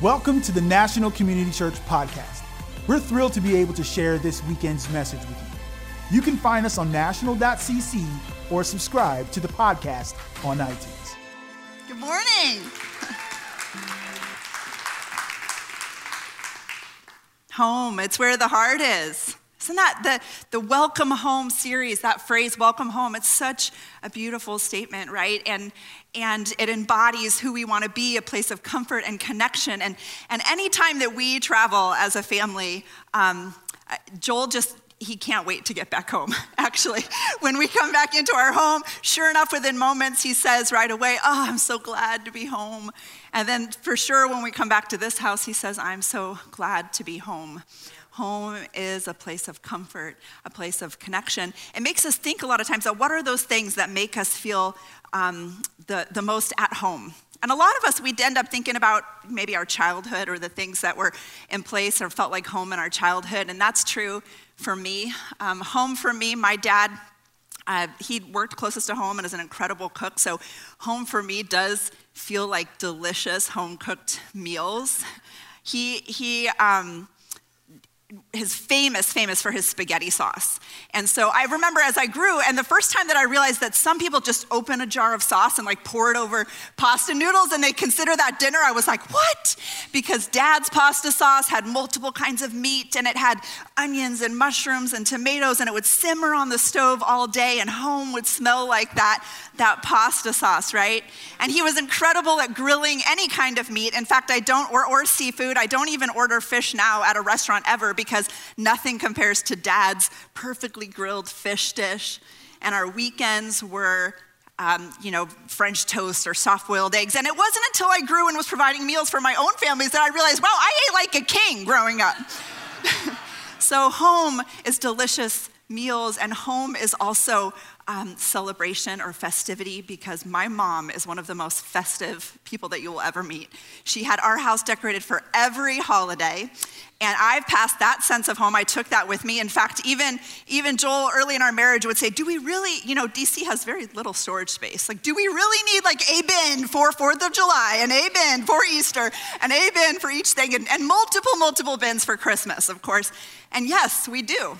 Welcome to the National Community Church Podcast. We're thrilled to be able to share this weekend's message with you. You can find us on national.cc or subscribe to the podcast on iTunes. Good morning. Home, it's where the heart is. Isn't that the, the welcome home series, that phrase, welcome home? It's such a beautiful statement, right? And, and it embodies who we want to be a place of comfort and connection. And, and anytime that we travel as a family, um, Joel just he can't wait to get back home, actually. When we come back into our home, sure enough, within moments, he says right away, Oh, I'm so glad to be home. And then for sure, when we come back to this house, he says, I'm so glad to be home. Home is a place of comfort, a place of connection. It makes us think a lot of times what are those things that make us feel um, the, the most at home? And a lot of us, we'd end up thinking about maybe our childhood or the things that were in place or felt like home in our childhood. And that's true for me. Um, home for me, my dad, uh, he worked closest to home and is an incredible cook. So, home for me does feel like delicious home cooked meals. He, he, um, his famous, famous for his spaghetti sauce. And so I remember as I grew, and the first time that I realized that some people just open a jar of sauce and like pour it over pasta noodles and they consider that dinner, I was like, what? Because dad's pasta sauce had multiple kinds of meat and it had onions and mushrooms and tomatoes and it would simmer on the stove all day and home would smell like that, that pasta sauce, right? And he was incredible at grilling any kind of meat. In fact, I don't, or, or seafood, I don't even order fish now at a restaurant ever because nothing compares to dad's perfectly grilled fish dish. And our weekends were um, you know, French toast or soft boiled eggs. And it wasn't until I grew and was providing meals for my own families that I realized, wow, I ate like a king growing up. so, home is delicious meals, and home is also um, celebration or festivity because my mom is one of the most festive people that you will ever meet. She had our house decorated for every holiday, and I've passed that sense of home. I took that with me. In fact, even, even Joel early in our marriage would say, Do we really, you know, DC has very little storage space. Like, do we really need like a bin for Fourth of July, and a bin for Easter, and a bin for each thing, and, and multiple, multiple bins for Christmas, of course? And yes, we do.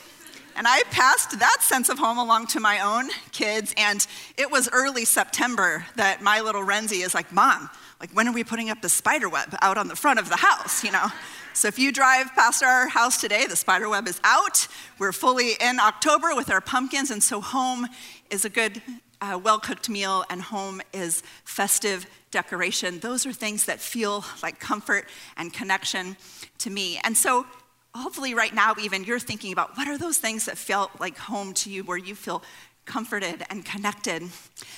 And I passed that sense of home along to my own kids. And it was early September that my little Renzi is like, Mom, like, when are we putting up the spider web out on the front of the house, you know? So if you drive past our house today, the spider web is out. We're fully in October with our pumpkins. And so home is a good, uh, well cooked meal, and home is festive decoration. Those are things that feel like comfort and connection to me. And so hopefully right now even you're thinking about what are those things that felt like home to you where you feel comforted and connected?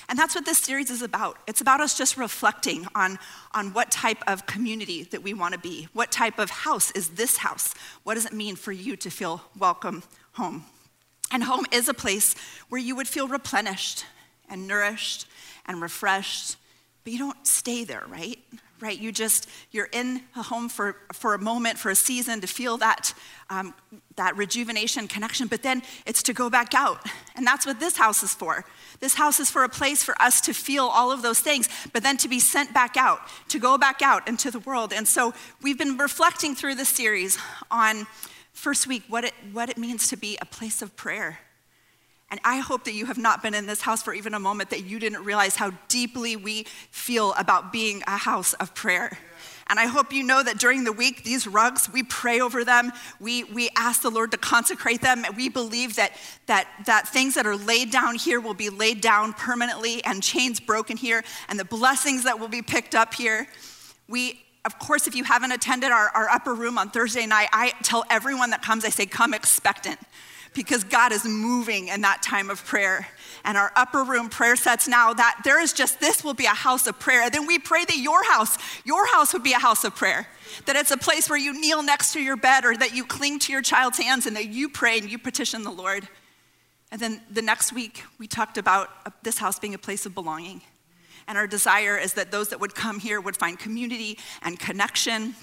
And that's what this series is about. It's about us just reflecting on on what type of community that we want to be. What type of house is this house? What does it mean for you to feel welcome home? And home is a place where you would feel replenished and nourished and refreshed but you don't stay there right right? You just, you're in a home for, for a moment, for a season to feel that, um, that rejuvenation connection, but then it's to go back out. And that's what this house is for. This house is for a place for us to feel all of those things, but then to be sent back out, to go back out into the world. And so we've been reflecting through this series on first week what it, what it means to be a place of prayer and I hope that you have not been in this house for even a moment that you didn't realize how deeply we feel about being a house of prayer. And I hope you know that during the week, these rugs, we pray over them. We, we ask the Lord to consecrate them. We believe that, that, that things that are laid down here will be laid down permanently and chains broken here and the blessings that will be picked up here. We, of course, if you haven't attended our, our upper room on Thursday night, I tell everyone that comes, I say, come expectant because God is moving in that time of prayer. And our upper room prayer sets now that there is just this will be a house of prayer. And then we pray that your house, your house would be a house of prayer. That it's a place where you kneel next to your bed or that you cling to your child's hands and that you pray and you petition the Lord. And then the next week, we talked about this house being a place of belonging. And our desire is that those that would come here would find community and connection.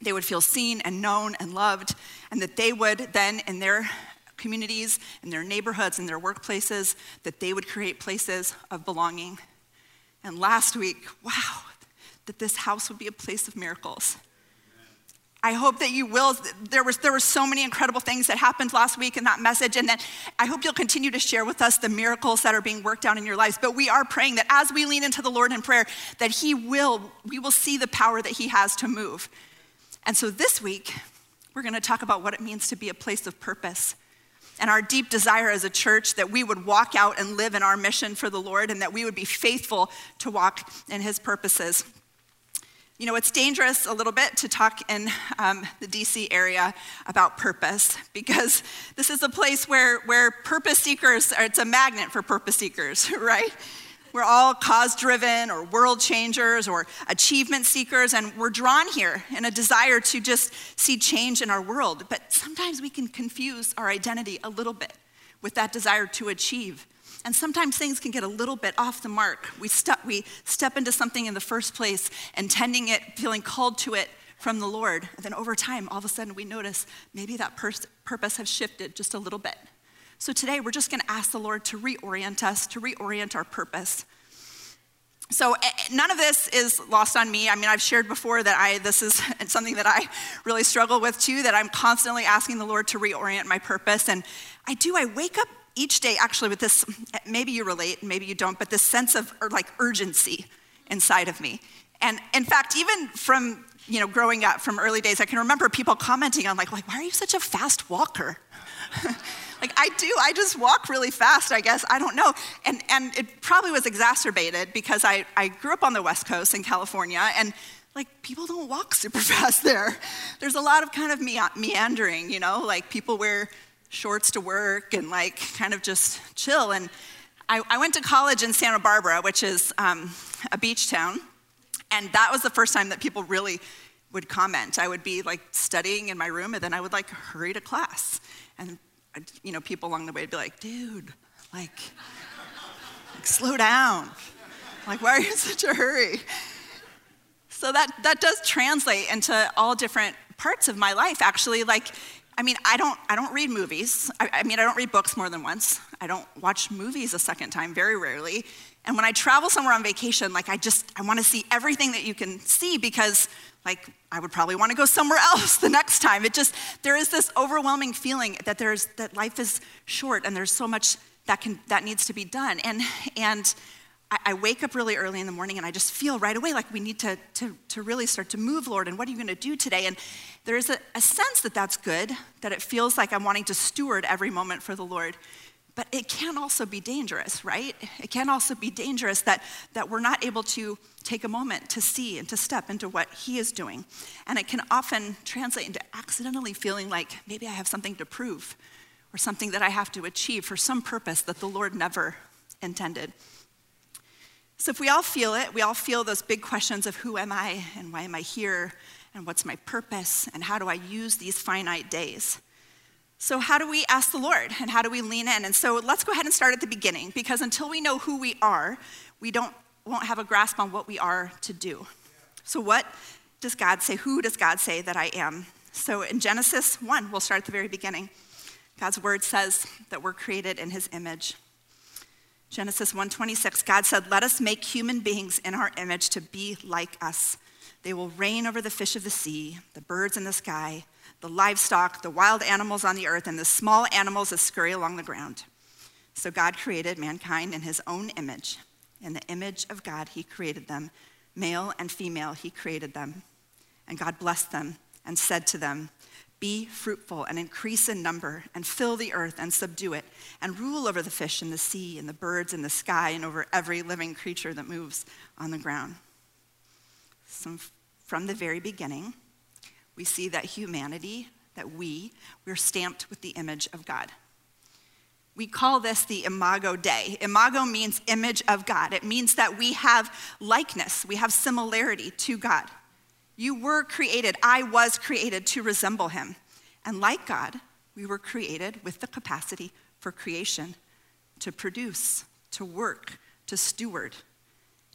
They would feel seen and known and loved, and that they would then, in their communities, and their neighborhoods, and their workplaces, that they would create places of belonging. And last week, wow, that this house would be a place of miracles. I hope that you will. There, was, there were so many incredible things that happened last week in that message, and that I hope you'll continue to share with us the miracles that are being worked out in your lives. But we are praying that as we lean into the Lord in prayer, that He will, we will see the power that He has to move. And so this week, we're going to talk about what it means to be a place of purpose and our deep desire as a church that we would walk out and live in our mission for the Lord and that we would be faithful to walk in His purposes. You know, it's dangerous a little bit to talk in um, the DC area about purpose because this is a place where, where purpose seekers, it's a magnet for purpose seekers, right? We're all cause driven or world changers or achievement seekers, and we're drawn here in a desire to just see change in our world. But sometimes we can confuse our identity a little bit with that desire to achieve and sometimes things can get a little bit off the mark. We step, we step into something in the first place, intending it, feeling called to it from the Lord. And then over time, all of a sudden, we notice maybe that pers- purpose has shifted just a little bit. So today, we're just going to ask the Lord to reorient us, to reorient our purpose. So eh, eh, none of this is lost on me. I mean, I've shared before that I this is something that I really struggle with too. That I'm constantly asking the Lord to reorient my purpose, and I do. I wake up each day actually with this eh, maybe you relate maybe you don't but this sense of er, like urgency inside of me and in fact even from you know growing up from early days i can remember people commenting on like, like why are you such a fast walker like i do i just walk really fast i guess i don't know and and it probably was exacerbated because i i grew up on the west coast in california and like people don't walk super fast there there's a lot of kind of me- meandering you know like people wear shorts to work and like kind of just chill. And I, I went to college in Santa Barbara, which is um, a beach town. And that was the first time that people really would comment. I would be like studying in my room and then I would like hurry to class. And, you know, people along the way would be like, dude, like, like slow down. Like, why are you in such a hurry? So that, that does translate into all different parts of my life, actually. Like, I mean, I don't, I don't read movies. I, I, mean, I don't read books more than once. I don't watch movies a second time, very rarely. And when I travel somewhere on vacation, like I just, I want to see everything that you can see because, like, I would probably want to go somewhere else the next time. It just, there is this overwhelming feeling that there's, that life is short and there's so much that can, that needs to be done. And, and I, wake up really early in the morning and I just feel right away like we need to, to, to really start to move, Lord, and what are you going to do today? And there's a, a sense that that's good, that it feels like I'm wanting to steward every moment for the Lord. But it can also be dangerous, right? It can also be dangerous that, that we're not able to take a moment to see and to step into what He is doing. And it can often translate into accidentally feeling like maybe I have something to prove or something that I have to achieve for some purpose that the Lord never intended. So, if we all feel it, we all feel those big questions of who am I and why am I here and what's my purpose and how do I use these finite days. So, how do we ask the Lord and how do we lean in? And so, let's go ahead and start at the beginning because until we know who we are, we don't, won't have a grasp on what we are to do. So, what does God say? Who does God say that I am? So, in Genesis 1, we'll start at the very beginning. God's word says that we're created in his image. Genesis 1:26 God said, "Let us make human beings in our image to be like us. They will reign over the fish of the sea, the birds in the sky, the livestock, the wild animals on the earth, and the small animals that scurry along the ground." So God created mankind in his own image. In the image of God he created them, male and female he created them. And God blessed them and said to them, be fruitful and increase in number, and fill the earth and subdue it, and rule over the fish in the sea, and the birds in the sky, and over every living creature that moves on the ground. So, from the very beginning, we see that humanity, that we, we're stamped with the image of God. We call this the Imago Dei. Imago means image of God. It means that we have likeness, we have similarity to God. You were created, I was created to resemble him. And like God, we were created with the capacity for creation to produce, to work, to steward.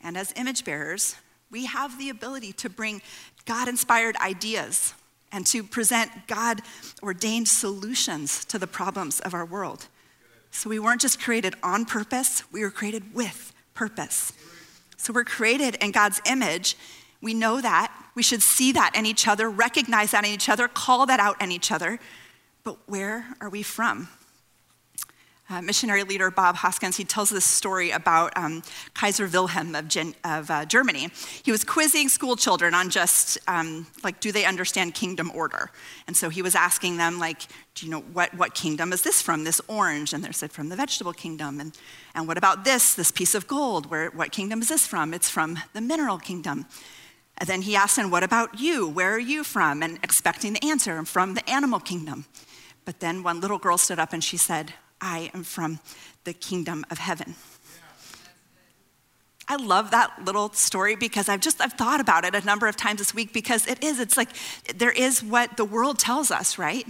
And as image bearers, we have the ability to bring God inspired ideas and to present God ordained solutions to the problems of our world. So we weren't just created on purpose, we were created with purpose. So we're created in God's image. We know that We should see that in each other, recognize that in each other, call that out in each other. But where are we from? uh, missionary leader Bob Hoskins, he tells this story about um, Kaiser Wilhelm of, Gen- of uh, Germany. He was quizzing school children on just, um, like, do they understand kingdom order? And so he was asking them, like, do you know what, what kingdom is this from, this orange? And they said, from the vegetable kingdom. And, and what about this, this piece of gold? Where, what kingdom is this from? It's from the mineral kingdom. And then he asked them, what about you? Where are you from? And expecting the answer, I'm from the animal kingdom. But then one little girl stood up and she said, I am from the kingdom of heaven. I love that little story because I've just I've thought about it a number of times this week because it is it's like there is what the world tells us, right?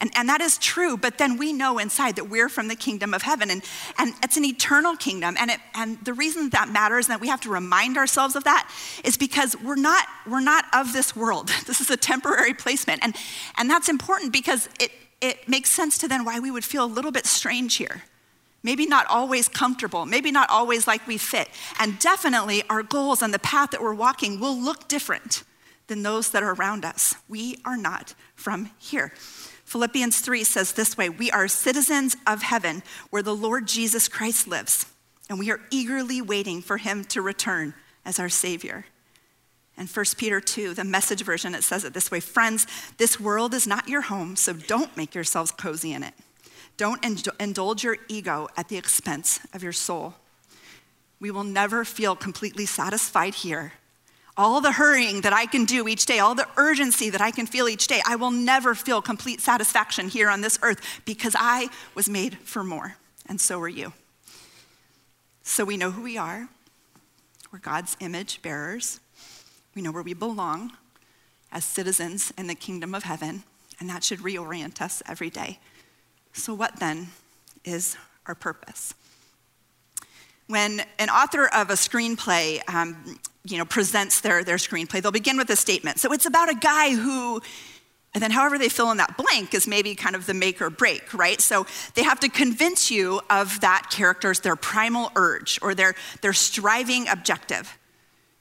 And, and that is true, but then we know inside that we're from the kingdom of heaven, and, and it's an eternal kingdom. And, it, and the reason that matters and that we have to remind ourselves of that is because we're not, we're not of this world. This is a temporary placement. And, and that's important because it, it makes sense to then why we would feel a little bit strange here. Maybe not always comfortable, maybe not always like we fit. And definitely our goals and the path that we're walking will look different than those that are around us. We are not from here. Philippians 3 says this way We are citizens of heaven where the Lord Jesus Christ lives, and we are eagerly waiting for him to return as our Savior. And 1 Peter 2, the message version, it says it this way Friends, this world is not your home, so don't make yourselves cozy in it. Don't indulge your ego at the expense of your soul. We will never feel completely satisfied here. All the hurrying that I can do each day, all the urgency that I can feel each day, I will never feel complete satisfaction here on this earth because I was made for more, and so are you. So we know who we are. We're God's image bearers. We know where we belong as citizens in the kingdom of heaven, and that should reorient us every day. So, what then is our purpose? When an author of a screenplay um, you know, presents their, their screenplay, they'll begin with a statement. So, it's about a guy who and then, however, they fill in that blank is maybe kind of the make or break, right? So they have to convince you of that character's their primal urge or their, their striving objective.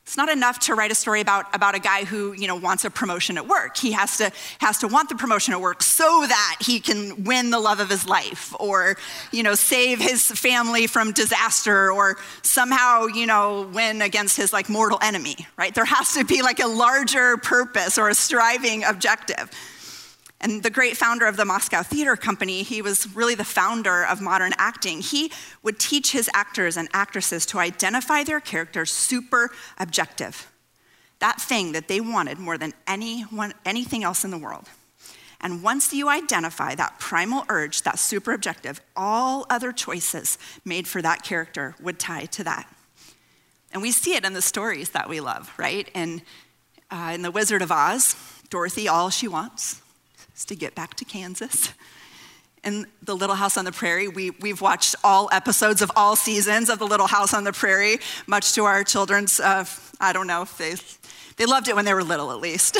It's not enough to write a story about, about a guy who you know, wants a promotion at work. He has to, has to want the promotion at work so that he can win the love of his life or you know, save his family from disaster or somehow you know, win against his like mortal enemy, right? There has to be like a larger purpose or a striving objective. And the great founder of the Moscow Theater Company, he was really the founder of modern acting. He would teach his actors and actresses to identify their characters super objective, that thing that they wanted more than anyone, anything else in the world. And once you identify that primal urge, that super objective, all other choices made for that character would tie to that. And we see it in the stories that we love, right? And uh, in The Wizard of Oz, Dorothy, all she wants is to get back to Kansas. In The Little House on the Prairie, we, we've watched all episodes of all seasons of The Little House on the Prairie, much to our children's, uh, I don't know if they, they loved it when they were little at least.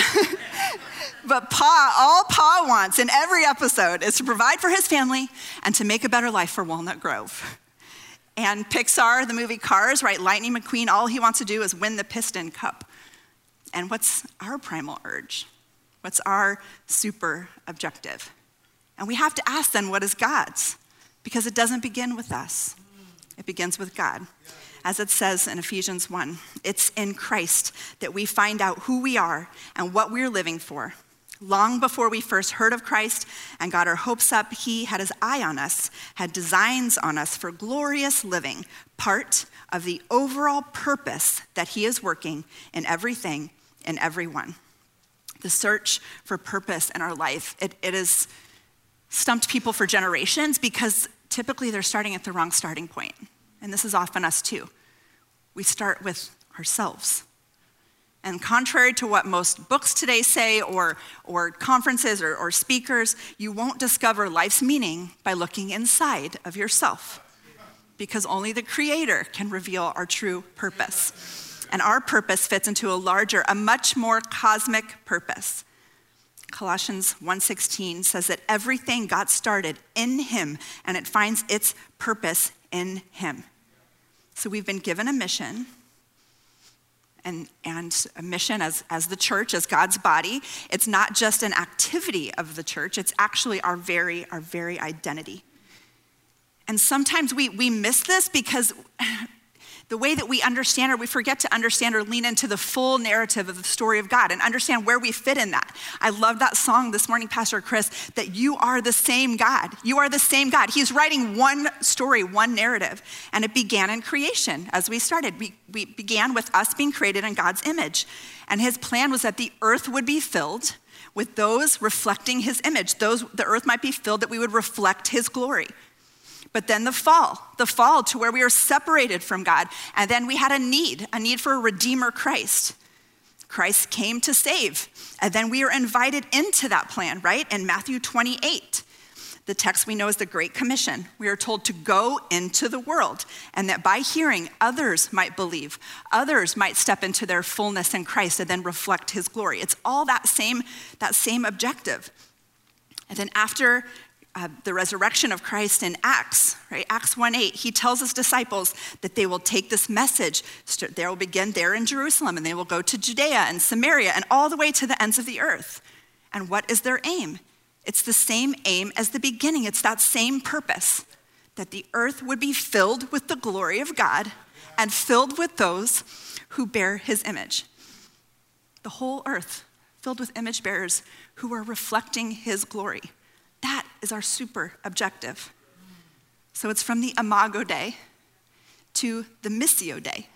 but Pa, all Pa wants in every episode is to provide for his family and to make a better life for Walnut Grove. And Pixar, the movie Cars, right? Lightning McQueen, all he wants to do is win the Piston Cup. And what's our primal urge? What's our super objective? And we have to ask then, what is God's? Because it doesn't begin with us, it begins with God. As it says in Ephesians 1, it's in Christ that we find out who we are and what we're living for. Long before we first heard of Christ and got our hopes up, He had His eye on us, had designs on us for glorious living, part of the overall purpose that He is working in everything and everyone the search for purpose in our life, it, it has stumped people for generations because typically they're starting at the wrong starting point. And this is often us too. We start with ourselves. And contrary to what most books today say, or, or conferences or, or speakers, you won't discover life's meaning by looking inside of yourself because only the Creator can reveal our true purpose and our purpose fits into a larger, a much more cosmic purpose. Colossians 1:16 says that everything got started in him and it finds its purpose in him. So we've been given a mission and, and a mission as, as the church, as God's body. It's not just an activity of the church, it's actually our very, our very identity. And sometimes we, we miss this because the way that we understand or we forget to understand or lean into the full narrative of the story of God and understand where we fit in that. I love that song this morning, Pastor Chris, that you are the same God. You are the same God. He's writing one story, one narrative. And it began in creation as we started. We, we began with us being created in God's image. And his plan was that the earth would be filled with those reflecting his image. Those the earth might be filled that we would reflect his glory. But then the fall, the fall to where we are separated from God. And then we had a need, a need for a Redeemer Christ. Christ came to save. And then we are invited into that plan, right? In Matthew 28, the text we know is the Great Commission. We are told to go into the world, and that by hearing, others might believe, others might step into their fullness in Christ and then reflect his glory. It's all that same, that same objective. And then after uh, the resurrection of Christ in Acts, right? Acts 1 8, he tells his disciples that they will take this message. They will begin there in Jerusalem and they will go to Judea and Samaria and all the way to the ends of the earth. And what is their aim? It's the same aim as the beginning, it's that same purpose that the earth would be filled with the glory of God and filled with those who bear his image. The whole earth filled with image bearers who are reflecting his glory. Is our super objective. So it's from the Imago Dei to the Missio Dei.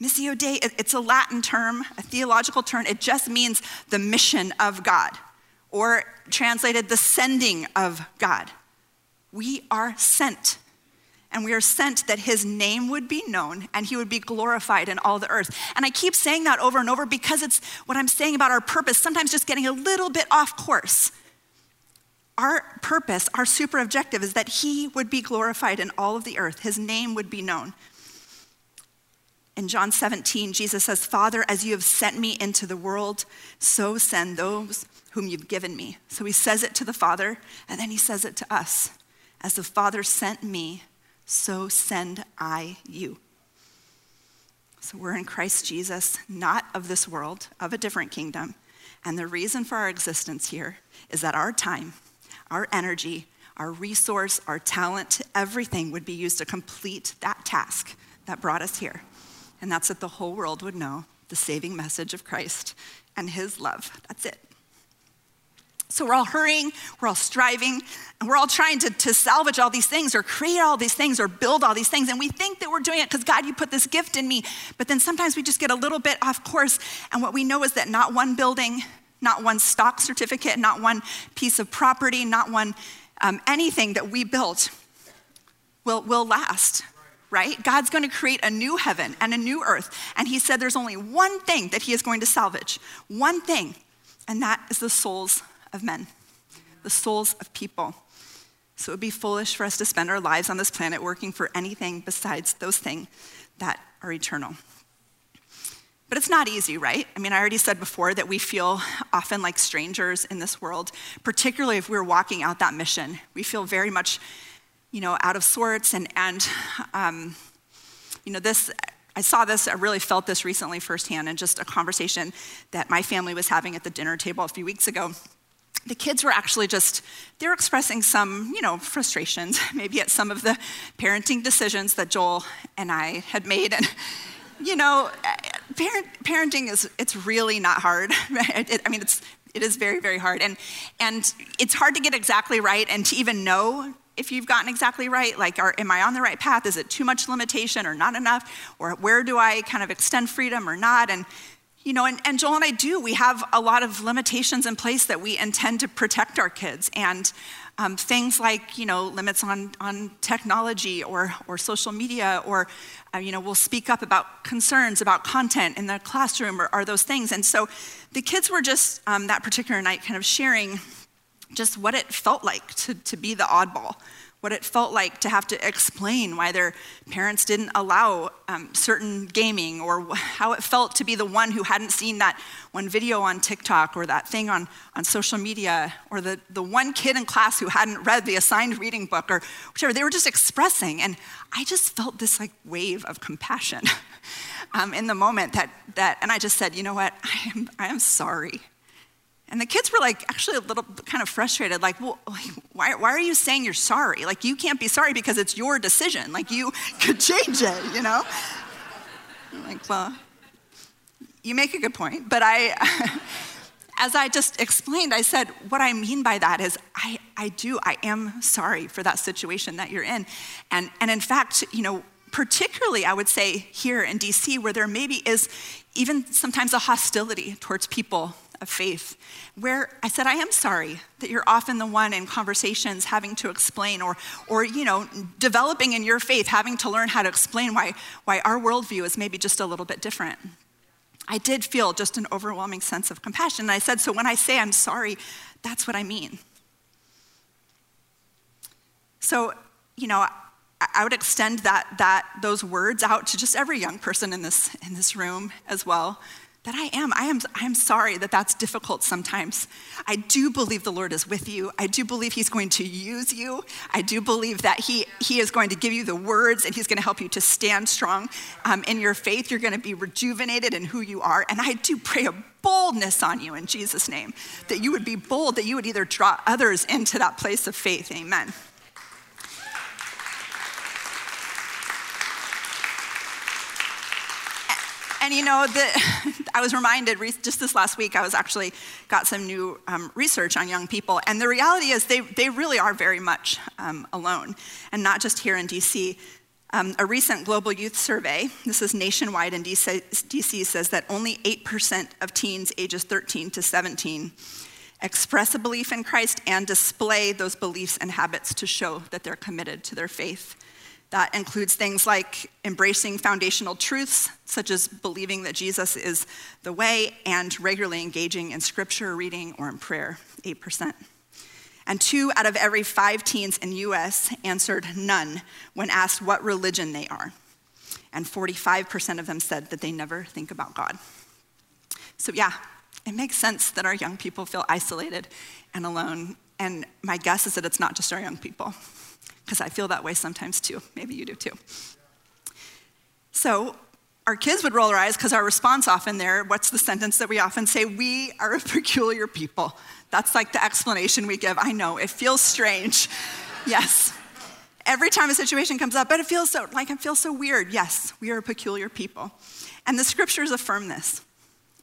Missio Dei, it's a Latin term, a theological term. It just means the mission of God, or translated, the sending of God. We are sent. And we are sent that his name would be known and he would be glorified in all the earth. And I keep saying that over and over because it's what I'm saying about our purpose, sometimes just getting a little bit off course our purpose, our super objective is that he would be glorified in all of the earth, his name would be known. In John 17, Jesus says, Father, as you have sent me into the world, so send those whom you've given me. So he says it to the Father, and then he says it to us. As the Father sent me, so send I you. So we're in Christ Jesus, not of this world, of a different kingdom. And the reason for our existence here is that our time, our energy, our resource, our talent, everything would be used to complete that task that brought us here. And that's that the whole world would know the saving message of Christ and his love. That's it. So we're all hurrying, we're all striving, and we're all trying to, to salvage all these things or create all these things or build all these things. And we think that we're doing it because God, you put this gift in me. But then sometimes we just get a little bit off course. And what we know is that not one building, not one stock certificate, not one piece of property, not one um, anything that we built will, will last, right? God's going to create a new heaven and a new earth. And He said there's only one thing that He is going to salvage one thing, and that is the souls of men, the souls of people. So it would be foolish for us to spend our lives on this planet working for anything besides those things that are eternal. But it's not easy, right? I mean, I already said before that we feel often like strangers in this world, particularly if we're walking out that mission. We feel very much, you know, out of sorts. And, and um, you know, this, I saw this, I really felt this recently firsthand in just a conversation that my family was having at the dinner table a few weeks ago. The kids were actually just, they were expressing some, you know, frustrations, maybe at some of the parenting decisions that Joel and I had made. And, you know, parent, parenting is, it's really not hard. It, I mean, it's, it is very, very hard. And, and it's hard to get exactly right and to even know if you've gotten exactly right. Like, are, am I on the right path? Is it too much limitation or not enough? Or where do I kind of extend freedom or not? And, you know, and, and Joel and I do, we have a lot of limitations in place that we intend to protect our kids. And um, things like, you know, limits on, on technology or, or social media, or, uh, you know, we'll speak up about concerns about content in the classroom or, or those things. And so the kids were just um, that particular night kind of sharing just what it felt like to, to be the oddball, what it felt like to have to explain why their parents didn't allow um, certain gaming, or how it felt to be the one who hadn't seen that one video on TikTok or that thing on, on social media, or the, the one kid in class who hadn't read the assigned reading book, or whichever. They were just expressing. And I just felt this like wave of compassion um, in the moment that, that, and I just said, you know what, I am, I am sorry. And the kids were like actually a little kind of frustrated, like, well, why, why are you saying you're sorry? Like, you can't be sorry because it's your decision. Like, you could change it, you know? I'm like, well, you make a good point. But I, as I just explained, I said, what I mean by that is I, I do, I am sorry for that situation that you're in. And, and in fact, you know, particularly I would say here in DC, where there maybe is even sometimes a hostility towards people of faith, where I said, I am sorry that you're often the one in conversations having to explain or, or you know, developing in your faith, having to learn how to explain why, why our worldview is maybe just a little bit different. I did feel just an overwhelming sense of compassion. And I said, so when I say I'm sorry, that's what I mean. So, you know, I would extend that, that, those words out to just every young person in this, in this room as well that I am. I am I am sorry that that's difficult sometimes. I do believe the Lord is with you. I do believe he's going to use you. I do believe that he he is going to give you the words and he's going to help you to stand strong um, in your faith. You're going to be rejuvenated in who you are. And I do pray a boldness on you in Jesus name that you would be bold that you would either draw others into that place of faith. Amen. And you know, the, I was reminded just this last week, I was actually got some new um, research on young people. And the reality is, they, they really are very much um, alone, and not just here in DC. Um, a recent global youth survey, this is nationwide in DC, DC, says that only 8% of teens ages 13 to 17 express a belief in Christ and display those beliefs and habits to show that they're committed to their faith. That includes things like embracing foundational truths, such as believing that Jesus is the way, and regularly engaging in scripture reading or in prayer, 8%. And two out of every five teens in US answered none when asked what religion they are. And 45% of them said that they never think about God. So, yeah, it makes sense that our young people feel isolated and alone. And my guess is that it's not just our young people because I feel that way sometimes too. Maybe you do too. So, our kids would roll their eyes because our response often there, what's the sentence that we often say? We are a peculiar people. That's like the explanation we give. I know, it feels strange. yes. Every time a situation comes up, but it feels so like it feels so weird. Yes, we are a peculiar people. And the scriptures affirm this.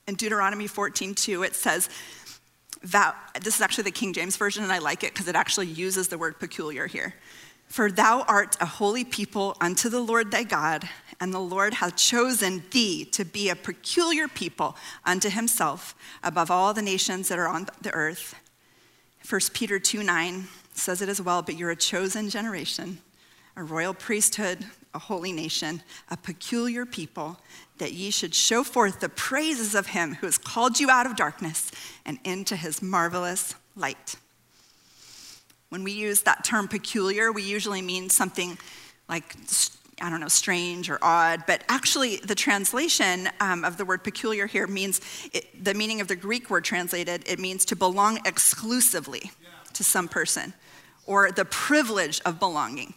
In Deuteronomy 14:2, it says, that, this is actually the King James Version, and I like it because it actually uses the word peculiar here. For thou art a holy people unto the Lord thy God, and the Lord hath chosen thee to be a peculiar people unto himself above all the nations that are on the earth. 1 Peter 2 9 says it as well, but you're a chosen generation, a royal priesthood, a holy nation, a peculiar people, that ye should show forth the praises of him who has called you out of darkness and into his marvelous light. When we use that term peculiar, we usually mean something like, I don't know, strange or odd, but actually, the translation um, of the word peculiar here means it, the meaning of the Greek word translated, it means to belong exclusively to some person or the privilege of belonging.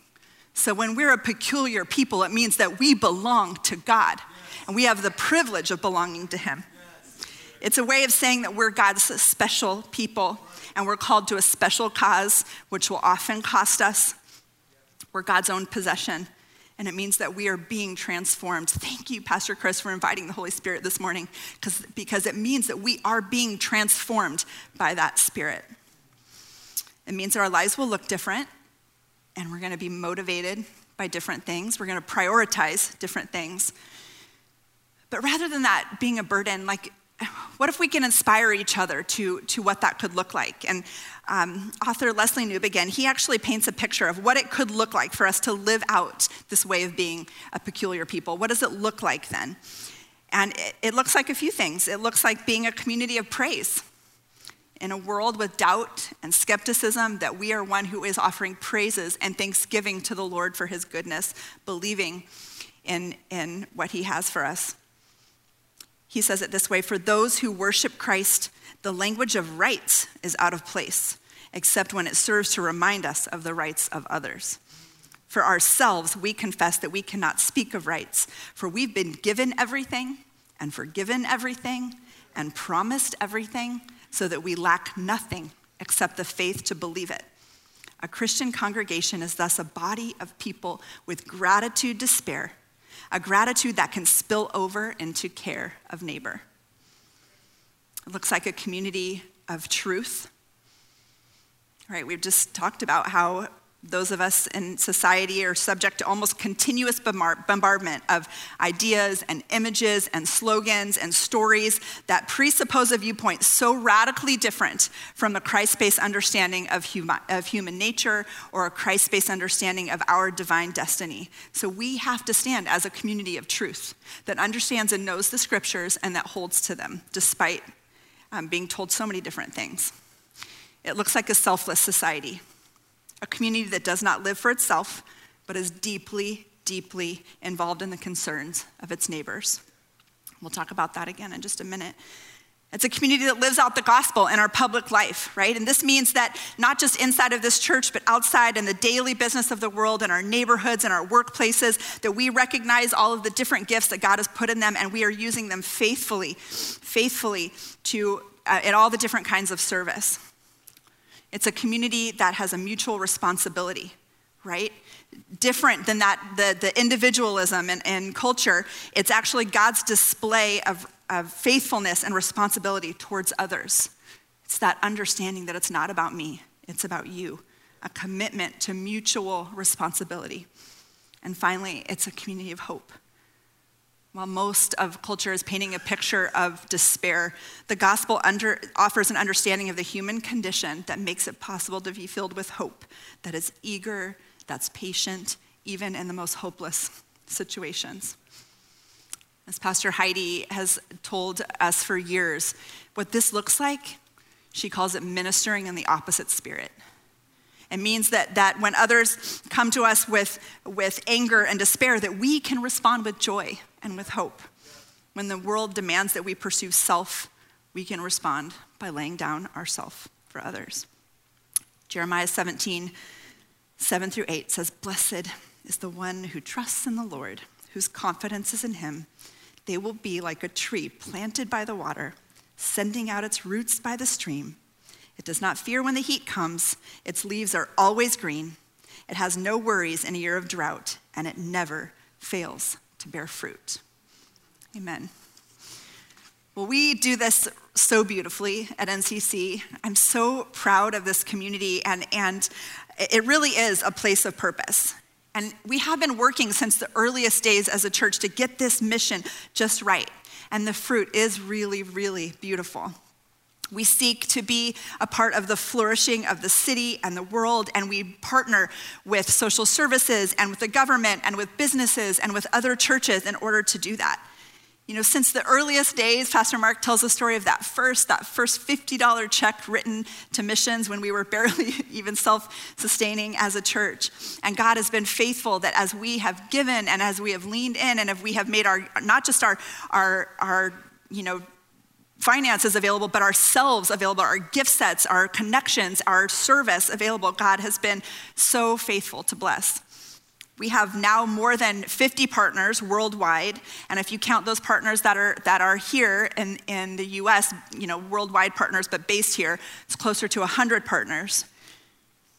So when we're a peculiar people, it means that we belong to God and we have the privilege of belonging to Him. It's a way of saying that we're God's special people and we're called to a special cause, which will often cost us. We're God's own possession, and it means that we are being transformed. Thank you, Pastor Chris, for inviting the Holy Spirit this morning, because it means that we are being transformed by that Spirit. It means that our lives will look different, and we're going to be motivated by different things. We're going to prioritize different things. But rather than that being a burden, like what if we can inspire each other to, to what that could look like? And um, author Lesslie Newbigin, he actually paints a picture of what it could look like for us to live out this way of being a peculiar people. What does it look like then? And it, it looks like a few things. It looks like being a community of praise. in a world with doubt and skepticism that we are one who is offering praises and thanksgiving to the Lord for his goodness, believing in, in what he has for us. He says it this way For those who worship Christ, the language of rights is out of place, except when it serves to remind us of the rights of others. For ourselves, we confess that we cannot speak of rights, for we've been given everything and forgiven everything and promised everything so that we lack nothing except the faith to believe it. A Christian congregation is thus a body of people with gratitude to spare, a gratitude that can spill over into care of neighbor. It looks like a community of truth. Right, we've just talked about how those of us in society are subject to almost continuous bombardment of ideas and images and slogans and stories that presuppose a viewpoint so radically different from a Christ based understanding of human, of human nature or a Christ based understanding of our divine destiny. So we have to stand as a community of truth that understands and knows the scriptures and that holds to them despite um, being told so many different things. It looks like a selfless society a community that does not live for itself, but is deeply, deeply involved in the concerns of its neighbors. We'll talk about that again in just a minute. It's a community that lives out the gospel in our public life, right? And this means that not just inside of this church, but outside in the daily business of the world, in our neighborhoods, in our workplaces, that we recognize all of the different gifts that God has put in them and we are using them faithfully, faithfully to, uh, in all the different kinds of service. It's a community that has a mutual responsibility, right? Different than that, the, the individualism and, and culture. It's actually God's display of, of faithfulness and responsibility towards others. It's that understanding that it's not about me, it's about you, a commitment to mutual responsibility. And finally, it's a community of hope. While most of culture is painting a picture of despair, the gospel under, offers an understanding of the human condition that makes it possible to be filled with hope, that is eager, that's patient, even in the most hopeless situations. As Pastor Heidi has told us for years, what this looks like, she calls it ministering in the opposite spirit. It means that, that when others come to us with, with anger and despair, that we can respond with joy and with hope. When the world demands that we pursue self, we can respond by laying down ourself for others. Jeremiah 17, 7 through 8 says, Blessed is the one who trusts in the Lord, whose confidence is in him. They will be like a tree planted by the water, sending out its roots by the stream. It does not fear when the heat comes, its leaves are always green. It has no worries in a year of drought, and it never fails to bear fruit. Amen. Well, we do this so beautifully at NCC. I'm so proud of this community, and, and it really is a place of purpose. And we have been working since the earliest days as a church to get this mission just right. And the fruit is really, really beautiful. We seek to be a part of the flourishing of the city and the world, and we partner with social services and with the government and with businesses and with other churches in order to do that. You know, since the earliest days, Pastor Mark tells the story of that first, that first $50 check written to missions when we were barely even self-sustaining as a church. And God has been faithful that as we have given and as we have leaned in and if we have made our, not just our, our, our, you know, finances available, but ourselves available, our gift sets, our connections, our service available. God has been so faithful to bless. We have now more than 50 partners worldwide, and if you count those partners that are, that are here in, in the US, you know, worldwide partners, but based here, it's closer to 100 partners.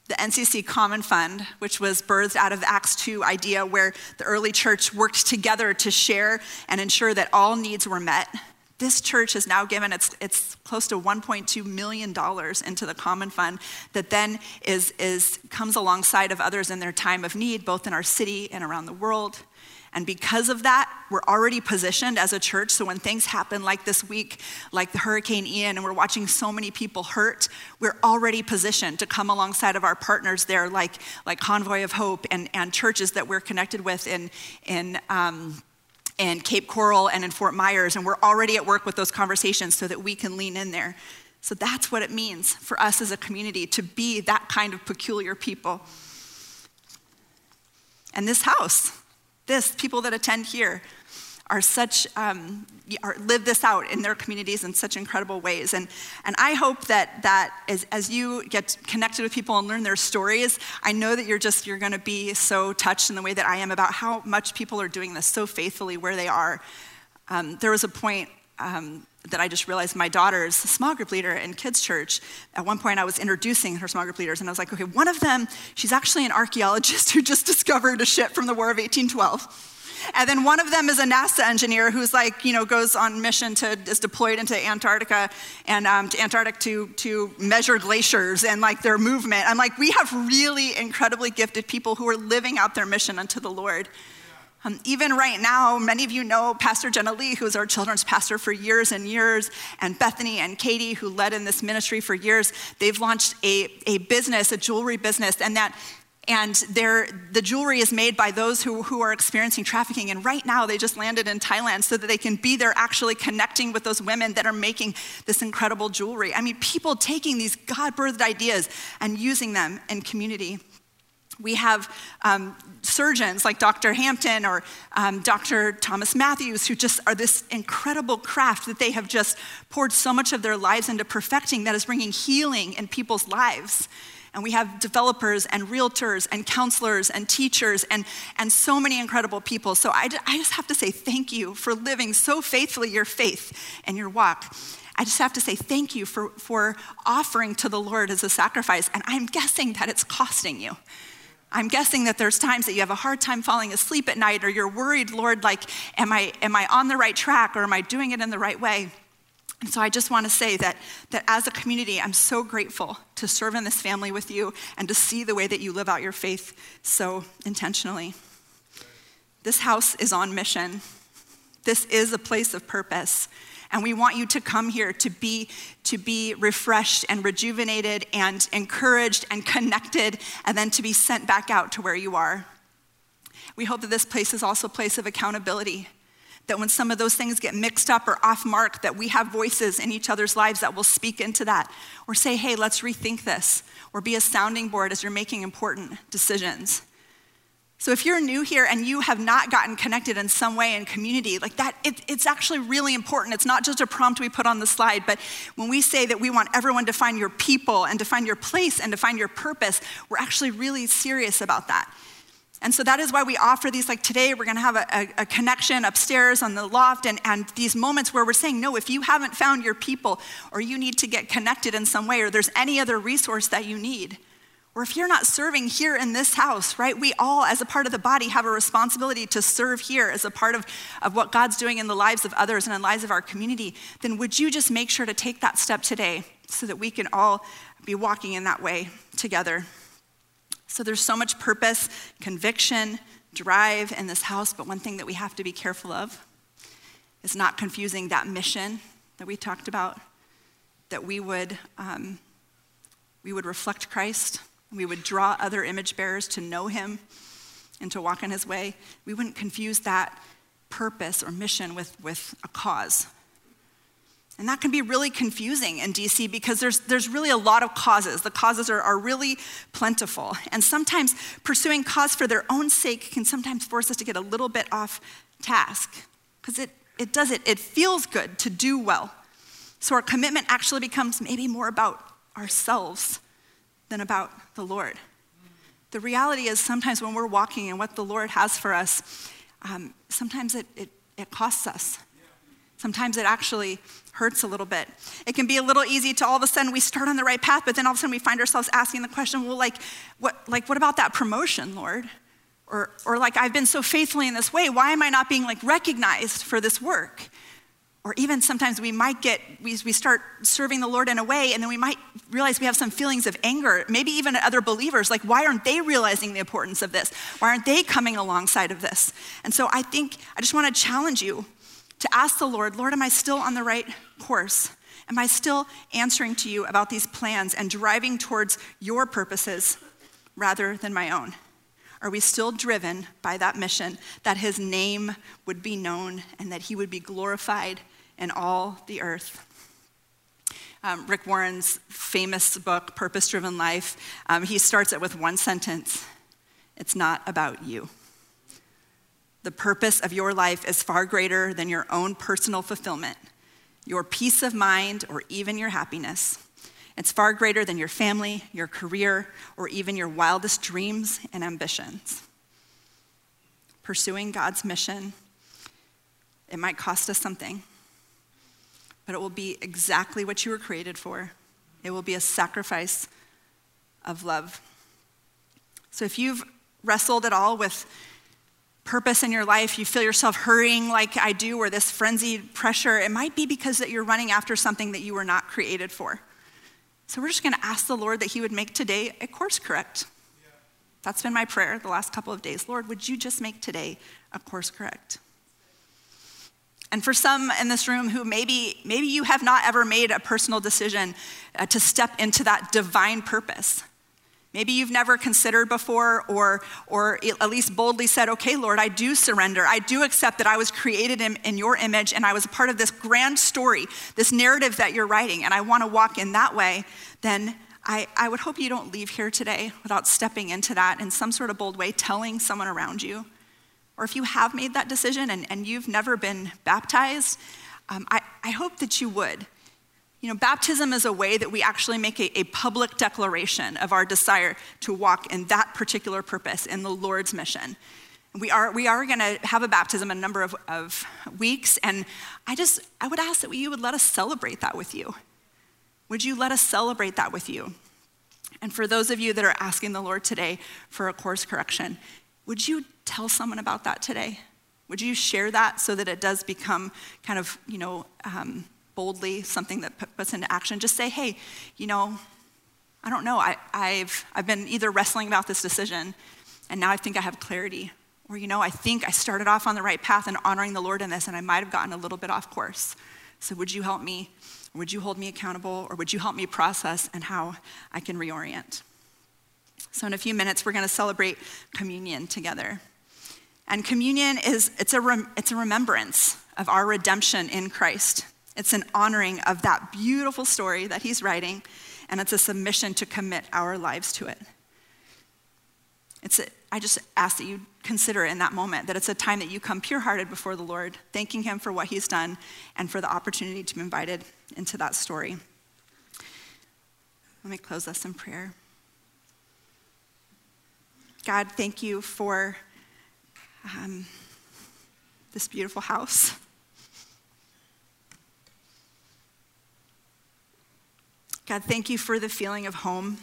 The NCC Common Fund, which was birthed out of the Acts 2 idea where the early church worked together to share and ensure that all needs were met this church has now given its, its close to $1.2 million into the common fund that then is, is, comes alongside of others in their time of need, both in our city and around the world. And because of that, we're already positioned as a church. So when things happen like this week, like the Hurricane Ian, and we're watching so many people hurt, we're already positioned to come alongside of our partners there, like, like Convoy of Hope and, and churches that we're connected with in, in um, in Cape Coral and in Fort Myers, and we're already at work with those conversations so that we can lean in there. So that's what it means for us as a community to be that kind of peculiar people. And this house, this, people that attend here, are such um, are, live this out in their communities in such incredible ways and, and i hope that that as, as you get connected with people and learn their stories i know that you're just you're going to be so touched in the way that i am about how much people are doing this so faithfully where they are um, there was a point um, that I just realized my daughter's small group leader in kids' church. At one point, I was introducing her small group leaders, and I was like, okay, one of them, she's actually an archaeologist who just discovered a ship from the War of 1812. And then one of them is a NASA engineer who's like, you know, goes on mission to, is deployed into Antarctica and um, to Antarctic to, to measure glaciers and like their movement. I'm like, we have really incredibly gifted people who are living out their mission unto the Lord. Um, even right now, many of you know Pastor Jenna Lee, who's our children's pastor for years and years, and Bethany and Katie, who led in this ministry for years. They've launched a, a business, a jewelry business, and that and the jewelry is made by those who, who are experiencing trafficking. And right now, they just landed in Thailand so that they can be there actually connecting with those women that are making this incredible jewelry. I mean, people taking these God birthed ideas and using them in community. We have um, surgeons like Dr. Hampton or um, Dr. Thomas Matthews, who just are this incredible craft that they have just poured so much of their lives into perfecting that is bringing healing in people's lives. And we have developers and realtors and counselors and teachers and, and so many incredible people. So I, I just have to say thank you for living so faithfully your faith and your walk. I just have to say thank you for, for offering to the Lord as a sacrifice. And I'm guessing that it's costing you. I'm guessing that there's times that you have a hard time falling asleep at night or you're worried, Lord, like, am I, am I on the right track or am I doing it in the right way? And so I just want to say that, that as a community, I'm so grateful to serve in this family with you and to see the way that you live out your faith so intentionally. This house is on mission. This is a place of purpose. And we want you to come here to be, to be refreshed and rejuvenated and encouraged and connected, and then to be sent back out to where you are. We hope that this place is also a place of accountability. That when some of those things get mixed up or off mark, that we have voices in each other's lives that will speak into that or say, hey, let's rethink this, or be a sounding board as you're making important decisions. So if you're new here and you have not gotten connected in some way in community, like that, it, it's actually really important. It's not just a prompt we put on the slide, but when we say that we want everyone to find your people and to find your place and to find your purpose, we're actually really serious about that. And so that is why we offer these, like today, we're gonna have a, a, a, connection upstairs on the loft and, and these moments where we're saying, no, if you haven't found your people or you need to get connected in some way or there's any other resource that you need, or if you're not serving here in this house, right? We all, as a part of the body, have a responsibility to serve here as a part of, of what God's doing in the lives of others and in the lives of our community. Then would you just make sure to take that step today so that we can all be walking in that way together? So there's so much purpose, conviction, drive in this house, but one thing that we have to be careful of is not confusing that mission that we talked about, that we would, um, we would reflect Christ we would draw other image bearers to know him and to walk in his way. We wouldn't confuse that purpose or mission with, with a cause. And that can be really confusing in DC because there's, there's really a lot of causes. The causes are, are really plentiful. And sometimes pursuing cause for their own sake can sometimes force us to get a little bit off task because it, it does it, it feels good to do well. So our commitment actually becomes maybe more about ourselves than about the Lord. The reality is, sometimes when we're walking in what the Lord has for us, um, sometimes it, it, it costs us. Sometimes it actually hurts a little bit. It can be a little easy to all of a sudden we start on the right path, but then all of a sudden we find ourselves asking the question, well, like, what, like, what about that promotion, Lord? Or, or like, I've been so faithfully in this way, why am I not being like recognized for this work? Or even sometimes we might get, we, we start serving the Lord in a way, and then we might realize we have some feelings of anger, maybe even at other believers. Like, why aren't they realizing the importance of this? Why aren't they coming alongside of this? And so I think I just want to challenge you to ask the Lord, Lord, am I still on the right course? Am I still answering to you about these plans and driving towards your purposes rather than my own? Are we still driven by that mission that his name would be known and that he would be glorified in all the earth? um, Rick Warren's famous book, Purpose Driven Life, um, he starts it with one sentence It's not about you. The purpose of your life is far greater than your own personal fulfillment, your peace of mind, or even your happiness. It's far greater than your family, your career, or even your wildest dreams and ambitions. Pursuing God's mission, it might cost us something, but it will be exactly what you were created for. It will be a sacrifice of love. So if you've wrestled at all with purpose in your life, you feel yourself hurrying like I do, or this frenzied pressure, it might be because that you're running after something that you were not created for. So we're just going to ask the Lord that He would make today a course correct. That's been my prayer the last couple of days. Lord, would you just make today a course correct? And for some in this room who maybe, maybe you have not ever made a personal decision uh, to step into that divine purpose, Maybe you've never considered before, or, or at least boldly said, Okay, Lord, I do surrender. I do accept that I was created in, in your image and I was a part of this grand story, this narrative that you're writing, and I want to walk in that way. Then I, I would hope you don't leave here today without stepping into that in some sort of bold way, telling someone around you. Or if you have made that decision and, and you've never been baptized, um, I, I hope that you would. You know, baptism is a way that we actually make a, a, public declaration of our desire to walk in that particular purpose in the Lord's mission. We are, we are going to have a baptism in a number of, of weeks, and I just, I would ask that you would let us celebrate that with you. Would you let us celebrate that with you? And for those of you that are asking the Lord today for a course correction, would you tell someone about that today? Would you share that so that it does become kind of, you know, um, boldly something that puts into action, just say, hey, you know, I don't know. I, have I've been either wrestling about this decision and now I think I have clarity. Or, you know, I think I started off on the right path and honoring the Lord in this and I might have gotten a little bit off course. So, would you help me? Would you hold me accountable? Or would you help me process and how I can reorient? So, in a few minutes, we're going to celebrate communion together. And communion is it's a, rem, it's a remembrance of our redemption in Christ. It's an honoring of that beautiful story that he's writing, and it's a submission to commit our lives to it. It's a, I just ask that you consider in that moment that it's a time that you come pure hearted before the Lord, thanking Him for what He's done and for the opportunity to be invited into that story. Let me close this in prayer. God, thank you for um, this beautiful house. God, thank you for the feeling of home.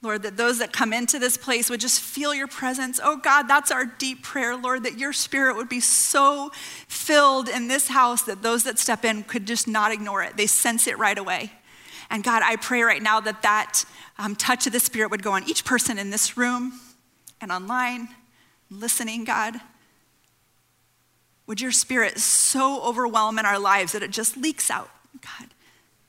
Lord, that those that come into this place would just feel your presence. Oh God, that's our deep prayer, Lord, that your spirit would be so filled in this house that those that step in could just not ignore it. They sense it right away. And God, I pray right now that that um, touch of the Spirit would go on each person in this room and online, listening, God. Would your spirit so overwhelm in our lives that it just leaks out, God?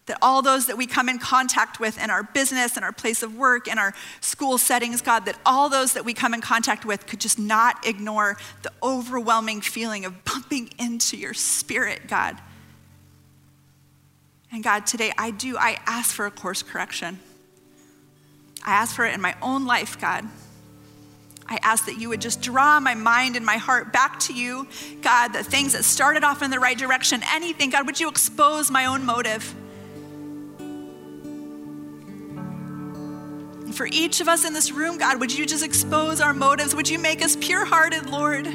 That all those that we come in contact with in our business, in our place of work, in our school settings, God, that all those that we come in contact with could just not ignore the overwhelming feeling of bumping into your spirit, God. And God, today I do, I ask for a course correction. I ask for it in my own life, God. I ask that you would just draw my mind and my heart back to you, God, the things that started off in the right direction, anything, God, would you expose my own motive? And for each of us in this room, God, would you just expose our motives? Would you make us pure hearted, Lord?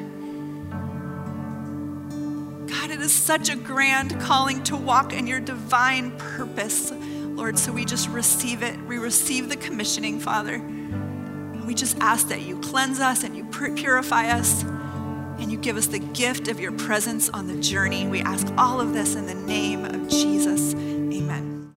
God, it is such a grand calling to walk in your divine purpose, Lord. So we just receive it. We receive the commissioning, Father. And we just ask that you cleanse us and you purify us and you give us the gift of your presence on the journey. We ask all of this in the name of Jesus. Amen.